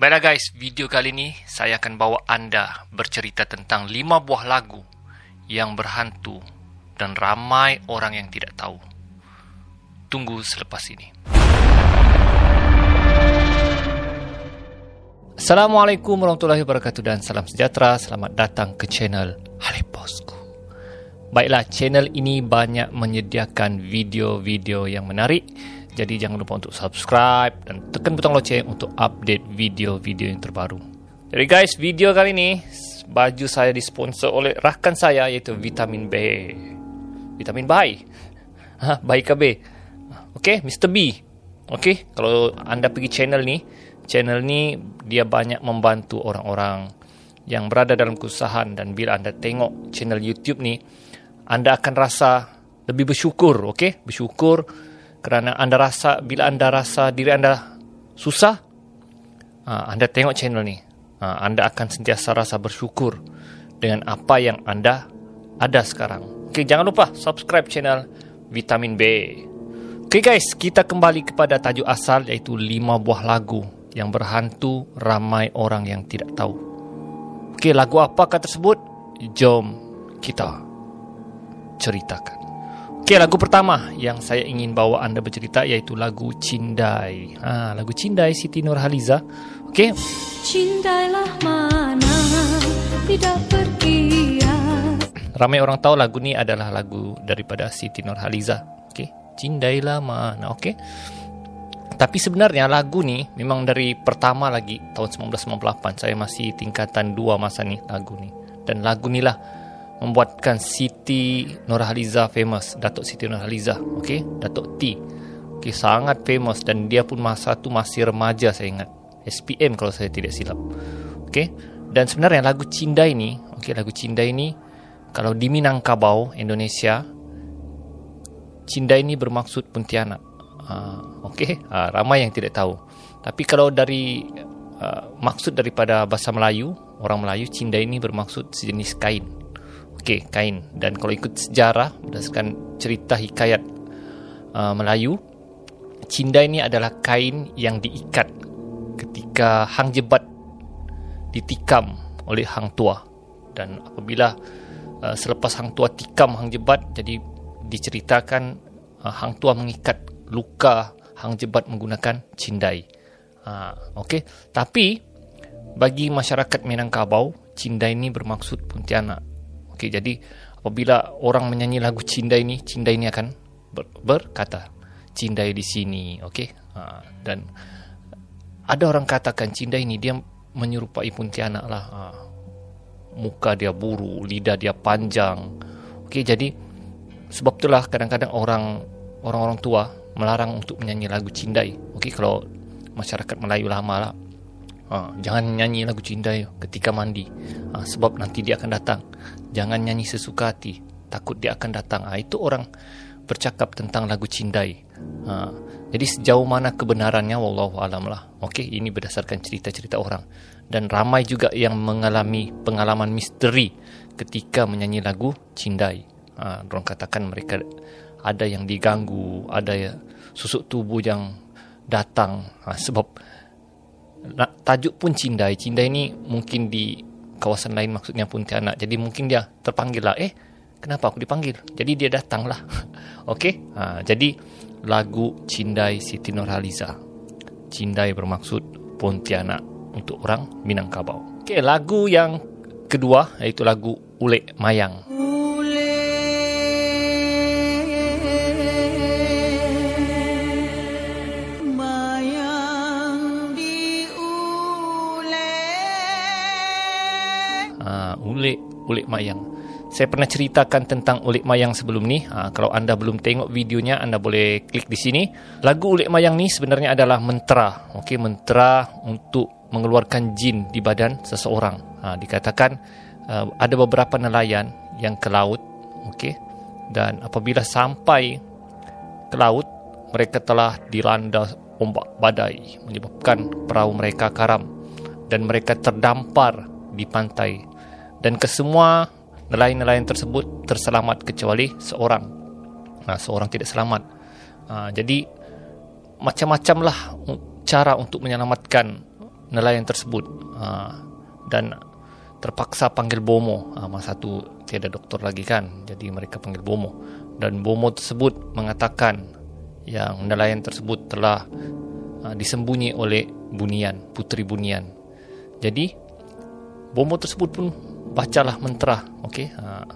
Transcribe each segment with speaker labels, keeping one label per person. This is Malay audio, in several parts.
Speaker 1: Baiklah guys, video kali ini saya akan bawa anda bercerita tentang 5 buah lagu yang berhantu dan ramai orang yang tidak tahu. Tunggu selepas ini. Assalamualaikum warahmatullahi wabarakatuh dan salam sejahtera. Selamat datang ke channel Haliposku. Baiklah, channel ini banyak menyediakan video-video yang menarik jadi jangan lupa untuk subscribe dan tekan butang loceng untuk update video-video yang terbaru. Jadi guys, video kali ini baju saya disponsor oleh rakan saya iaitu Vitamin B. Vitamin B. Ha, baik ke B? Okey, Mr. B. Okey, kalau anda pergi channel ni, channel ni dia banyak membantu orang-orang yang berada dalam kesusahan dan bila anda tengok channel YouTube ni, anda akan rasa lebih bersyukur, okey? Bersyukur kerana anda rasa bila anda rasa diri anda susah uh, anda tengok channel ni uh, anda akan sentiasa rasa bersyukur dengan apa yang anda ada sekarang. Okey jangan lupa subscribe channel vitamin B. Okey guys kita kembali kepada tajuk asal iaitu 5 buah lagu yang berhantu ramai orang yang tidak tahu. Okey lagu apakah tersebut? Jom kita ceritakan Okey, lagu pertama yang saya ingin bawa anda bercerita iaitu lagu Cindai. Ha, lagu Cindai Siti Nurhaliza. Okey. Cindailah mana tidak pergi. Ramai orang tahu lagu ni adalah lagu daripada Siti Nurhaliza. Okey. Cindailah mana. Okey. Tapi sebenarnya lagu ni memang dari pertama lagi tahun 1998 saya masih tingkatan 2 masa ni lagu ni. Dan lagu ni lah membuatkan Siti Nurhaliza famous. Datuk Siti Nurhaliza okey? Datuk T. Okey sangat famous dan dia pun masa tu masih remaja saya ingat. SPM kalau saya tidak silap. Okey? Dan sebenarnya lagu Cinda ini okey lagu Cinda ini kalau di Minangkabau Indonesia Cinda ini bermaksud Pontianak. Uh, okey? Uh, ramai yang tidak tahu. Tapi kalau dari uh, maksud daripada bahasa Melayu orang Melayu Cinda ini bermaksud sejenis kain Okey, kain. Dan kalau ikut sejarah berdasarkan cerita hikayat uh, Melayu, cinda ini adalah kain yang diikat ketika hang jebat ditikam oleh hang tua. Dan apabila uh, selepas hang tua tikam hang jebat, jadi diceritakan uh, hang tua mengikat luka hang jebat menggunakan cindai. Uh, Okey, tapi bagi masyarakat Minangkabau, cindai ini bermaksud Pontianak. Okey, jadi apabila orang menyanyi lagu Cinda ini, Cinda ini akan ber, berkata Cinda di sini, okey. Ha, dan ada orang katakan Cinda ini dia menyerupai Pontianak lah. Ha, muka dia buru, lidah dia panjang. Okey, jadi sebab itulah kadang-kadang orang orang-orang tua melarang untuk menyanyi lagu Cindai. Okey, kalau masyarakat Melayu lama lah. Ha, jangan nyanyi lagu cinta ketika mandi. Ha, sebab nanti dia akan datang. Jangan nyanyi sesuka hati. Takut dia akan datang. Ha, itu orang bercakap tentang lagu cindai ha, jadi sejauh mana kebenarannya wallahu alam lah. Okey ini berdasarkan cerita-cerita orang. Dan ramai juga yang mengalami pengalaman misteri ketika menyanyi lagu cindai ha, orang katakan mereka ada yang diganggu ada susuk tubuh yang datang. Ha, sebab tajuk pun Cindai. Cindai ni mungkin di kawasan lain maksudnya Pontianak. Jadi mungkin dia terpanggil lah. Eh, kenapa aku dipanggil? Jadi dia datang lah. Okey. Ha, jadi lagu Cindai Siti Nurhaliza. Cindai bermaksud Pontianak untuk orang Minangkabau. Okey, lagu yang kedua iaitu lagu Ulek Mayang. Ulik mayang. Saya pernah ceritakan tentang ulik mayang sebelum ni. Ha, kalau anda belum tengok videonya, anda boleh klik di sini. Lagu ulik mayang ni sebenarnya adalah mentera. Okey, mentera untuk mengeluarkan jin di badan seseorang. Ha, dikatakan uh, ada beberapa nelayan yang ke laut. Okey, dan apabila sampai ke laut, mereka telah dilanda ombak badai menyebabkan perahu mereka karam dan mereka terdampar di pantai dan kesemua nelayan-nelayan tersebut terselamat kecuali seorang. Nah, seorang tidak selamat. Nah, jadi macam-macamlah cara untuk menyelamatkan nelayan tersebut uh, dan terpaksa panggil bomo uh, masa tu tiada doktor lagi kan jadi mereka panggil bomo dan bomo tersebut mengatakan yang nelayan tersebut telah uh, disembunyi oleh bunian putri bunian jadi bomo tersebut pun bacalah mentera okey? Uh,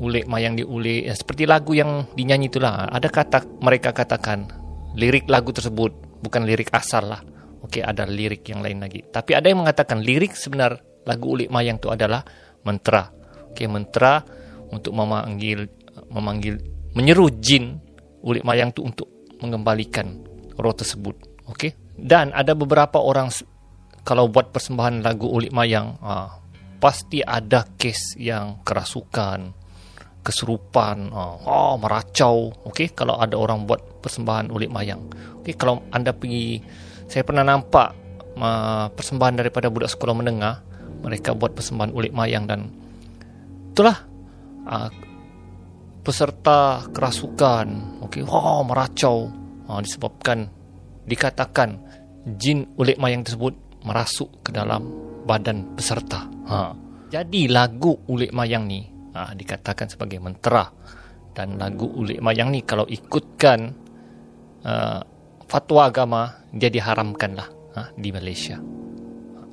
Speaker 1: ulik mayang diulik ya, seperti lagu yang dinyanyi itulah ada kata mereka katakan lirik lagu tersebut bukan lirik asal lah. Okey ada lirik yang lain lagi. Tapi ada yang mengatakan lirik sebenar lagu ulik mayang itu adalah mentera okey mentera untuk memanggil memanggil menyeru jin ulik mayang itu untuk mengembalikan roh tersebut. Okey? Dan ada beberapa orang kalau buat persembahan lagu ulik mayang ah, pasti ada kes yang kerasukan kesurupan, oh, oh meracau. Okey, kalau ada orang buat persembahan ulit mayang. Okey, kalau anda pergi saya pernah nampak uh, persembahan daripada budak sekolah menengah, mereka buat persembahan ulit mayang dan itulah uh, peserta kerasukan. Okey, oh meracau uh, disebabkan dikatakan jin ulit mayang tersebut merasuk ke dalam badan peserta. Ha. Jadi lagu ulit mayang ni ha, dikatakan sebagai mentera dan lagu ulik mayang ni kalau ikutkan uh, fatwa agama dia diharamkanlah ha, di Malaysia.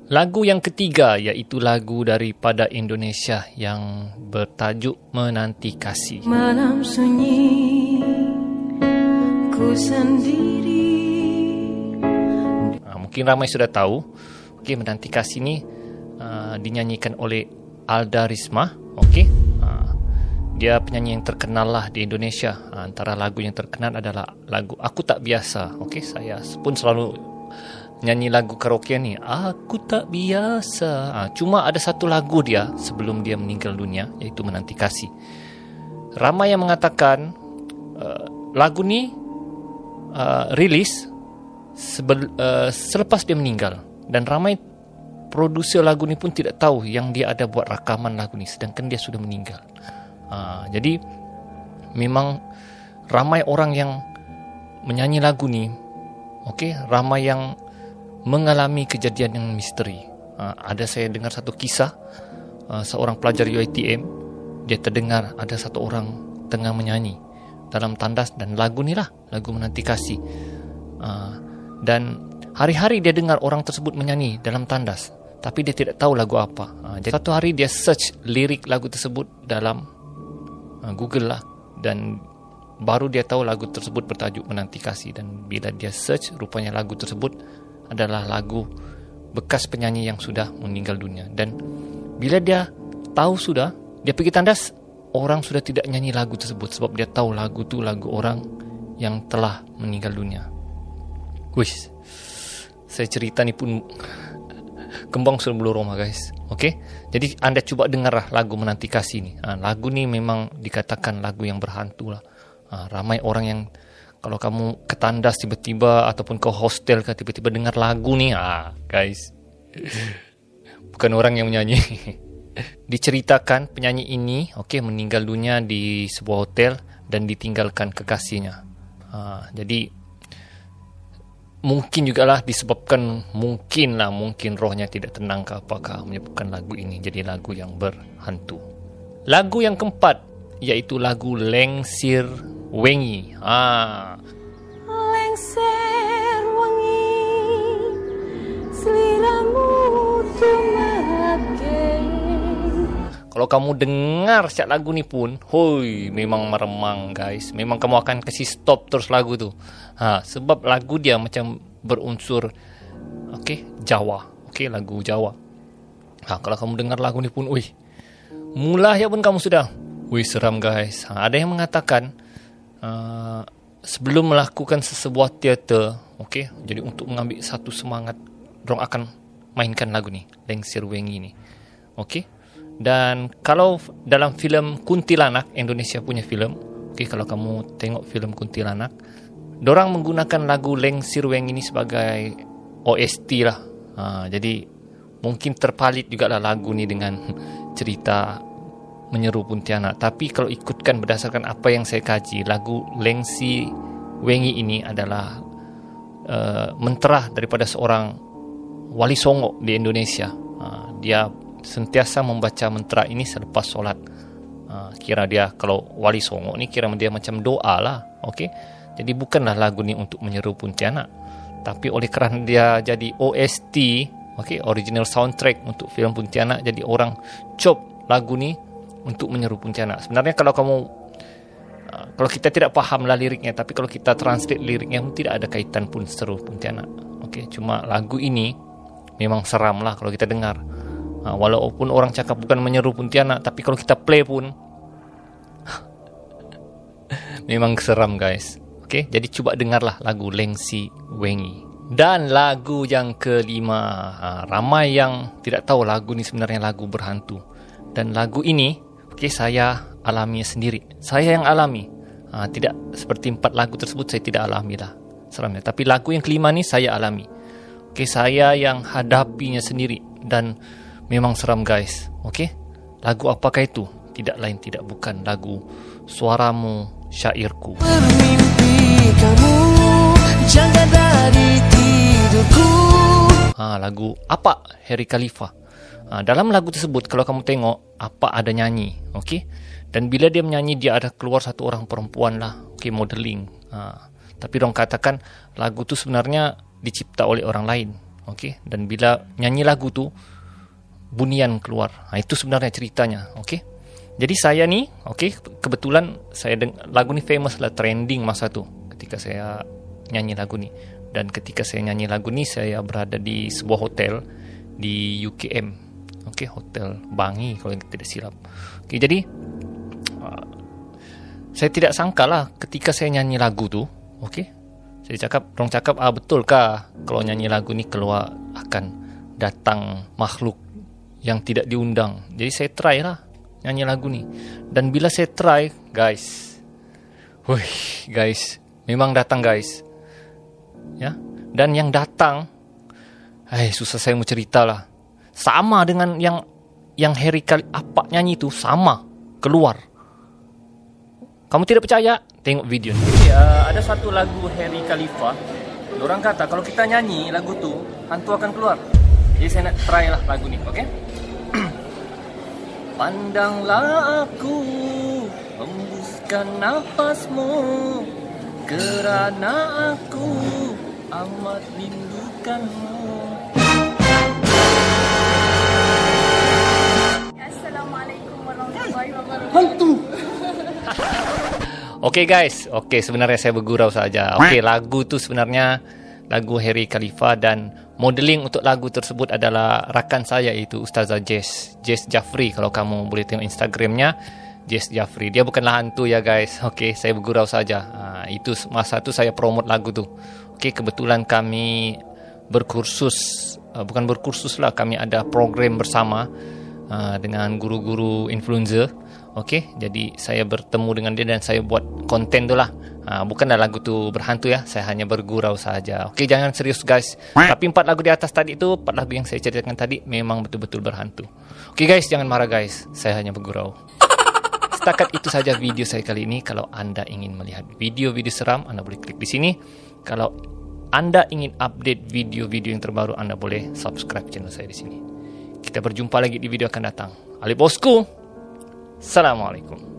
Speaker 1: Lagu yang ketiga iaitu lagu daripada Indonesia yang bertajuk Menanti Kasih. Malam sunyi ku sendiri. Mungkin ramai sudah tahu. Okay, Menanti Kasih ni uh, dinyanyikan oleh Alda Risma. Okay dia penyanyi yang terkenal lah di Indonesia. Ha, antara lagu yang terkenal adalah lagu Aku Tak Biasa. Okey, saya pun selalu nyanyi lagu karaoke ni. Aku Tak Biasa. Ha, cuma ada satu lagu dia sebelum dia meninggal dunia, iaitu Menanti Kasih. Ramai yang mengatakan uh, lagu ni uh, rilis sebel, uh, selepas dia meninggal. Dan ramai produser lagu ni pun tidak tahu yang dia ada buat rakaman lagu ni sedangkan dia sudah meninggal. Ha, jadi memang ramai orang yang menyanyi lagu ni, okey, ramai yang mengalami kejadian yang misteri. Ha, ada saya dengar satu kisah uh, seorang pelajar UiTM dia terdengar ada satu orang tengah menyanyi dalam tandas dan lagu ni lah lagu menanti kasih uh, dan hari-hari dia dengar orang tersebut menyanyi dalam tandas tapi dia tidak tahu lagu apa. Uh, jadi satu hari dia search lirik lagu tersebut dalam uh, Google lah. Dan baru dia tahu lagu tersebut bertajuk Menanti Kasih. Dan bila dia search rupanya lagu tersebut adalah lagu bekas penyanyi yang sudah meninggal dunia. Dan bila dia tahu sudah dia pergi tandas orang sudah tidak nyanyi lagu tersebut sebab dia tahu lagu tu lagu orang yang telah meninggal dunia. Wish. Saya cerita ni pun kembang bulu Roma guys. Okey. Jadi anda cuba dengarlah lagu menanti kasih ni. Ha, lagu ni memang dikatakan lagu yang berhantu lah. Ha, ramai orang yang kalau kamu ketandas tiba-tiba ataupun ke hostel ke tiba-tiba dengar lagu ni, ah guys. Bukan orang yang menyanyi. Diceritakan penyanyi ini okey meninggal dunia di sebuah hotel dan ditinggalkan kekasihnya. Ha, jadi mungkin juga lah disebabkan mungkin lah mungkin rohnya tidak tenang ke apakah menyebabkan lagu ini jadi lagu yang berhantu. Lagu yang keempat iaitu lagu Lengsir Wengi. Ha. Lengsir Kalau kamu dengar siap lagu ni pun, hoi, memang meremang guys. Memang kamu akan kasih stop terus lagu tu. Ha, sebab lagu dia macam berunsur okey, Jawa. Okey, lagu Jawa. Ha, kalau kamu dengar lagu ni pun, oi. Mula ya pun kamu sudah. Wih, seram guys. Ha, ada yang mengatakan uh, sebelum melakukan sesebuah teater, okey, jadi untuk mengambil satu semangat, dorong akan mainkan lagu ni, Lengsir Wengi ni. Okey. Dan kalau dalam filem Kuntilanak Indonesia punya filem, okey kalau kamu tengok filem Kuntilanak, orang menggunakan lagu Leng Sirweng ini sebagai OST lah. Ha, jadi mungkin terpalit juga lah lagu ni dengan cerita menyeru Pontianak. Tapi kalau ikutkan berdasarkan apa yang saya kaji, lagu Leng Si Wengi ini adalah uh, menterah daripada seorang wali songo di Indonesia. Uh, dia sentiasa membaca mantra ini selepas solat. Uh, kira dia kalau wali songo ni kira dia macam doa lah. Okay? Jadi bukanlah lagu ni untuk menyeru Pontianak. Tapi oleh kerana dia jadi OST, okay, original soundtrack untuk filem Pontianak, jadi orang cop lagu ni untuk menyeru Pontianak. Sebenarnya kalau kamu uh, kalau kita tidak pahamlah liriknya, tapi kalau kita translate liriknya pun tidak ada kaitan pun seru Pontianak. Okay, cuma lagu ini memang seram lah kalau kita dengar. Uh, walaupun orang cakap bukan menyeru Pontianak, tapi kalau kita play pun memang seram guys. Okay, jadi cuba dengarlah lagu Lengsi Wengi. Dan lagu yang kelima, ha, ramai yang tidak tahu lagu ni sebenarnya lagu berhantu. Dan lagu ini, okay, saya alami sendiri. Saya yang alami. Ha, tidak seperti empat lagu tersebut saya tidak alami lah. Seramnya. Tapi lagu yang kelima ni saya alami. Okay, saya yang hadapinya sendiri. Dan memang seram guys. Okay, lagu apakah itu? Tidak lain tidak bukan lagu suaramu syairku. Bermimpi kamu jaga dari tidurku. Ha, lagu apa Harry Khalifa? Ha, dalam lagu tersebut kalau kamu tengok apa ada nyanyi, okey? Dan bila dia menyanyi dia ada keluar satu orang perempuan lah, okey modeling. Ha, tapi orang katakan lagu tu sebenarnya dicipta oleh orang lain, okey? Dan bila nyanyi lagu tu bunian keluar. Ha, itu sebenarnya ceritanya, okey? Jadi saya ni, okay, kebetulan saya deng- lagu ni famous lah trending masa tu ketika saya nyanyi lagu ni. Dan ketika saya nyanyi lagu ni, saya berada di sebuah hotel di UKM, okay, hotel Bangi kalau tidak silap. Okay, jadi uh, saya tidak sangka lah ketika saya nyanyi lagu tu, okay, saya cakap, orang cakap, ah betul kah kalau nyanyi lagu ni keluar akan datang makhluk yang tidak diundang. Jadi saya try lah nyanyi lagu ni. Dan bila saya try, guys. Wih, guys. Memang datang, guys. Ya. Dan yang datang, eh susah saya mau cerita lah. Sama dengan yang yang Harry kali apa nyanyi itu sama keluar. Kamu tidak percaya? Tengok video ni. Okay, uh, ada satu lagu Harry Khalifa. Orang kata kalau kita nyanyi lagu tu, hantu akan keluar. Jadi saya nak try lah lagu ni, okay? Pandanglah aku Hembuskan nafasmu. Kerana aku Amat rindukanmu. Assalamualaikum warahmatullahi wabarakatuh. Hantu! Okay guys, okay sebenarnya saya bergurau saja. Okay lagu tu sebenarnya lagu Harry Khalifa dan modeling untuk lagu tersebut adalah rakan saya itu Ustazah Jess Jess Jaffrey kalau kamu boleh tengok Instagramnya Jess Jaffrey dia bukanlah hantu ya guys. Ok saya bergurau saja. Uh, itu masa tu saya promote lagu tu. Ok kebetulan kami berkursus uh, bukan berkursus lah kami ada program bersama uh, dengan guru-guru influencer Okey, jadi saya bertemu dengan dia dan saya buat konten tu lah. Ha, bukanlah lagu tu berhantu ya, saya hanya bergurau saja. Okey, jangan serius guys. Tapi empat lagu di atas tadi tu, empat lagu yang saya ceritakan tadi memang betul-betul berhantu. Okey guys, jangan marah guys. Saya hanya bergurau. Setakat itu saja video saya kali ini. Kalau anda ingin melihat video-video seram, anda boleh klik di sini. Kalau anda ingin update video-video yang terbaru, anda boleh subscribe channel saya di sini. Kita berjumpa lagi di video akan datang. Ali Bosku. Assalamualaikum.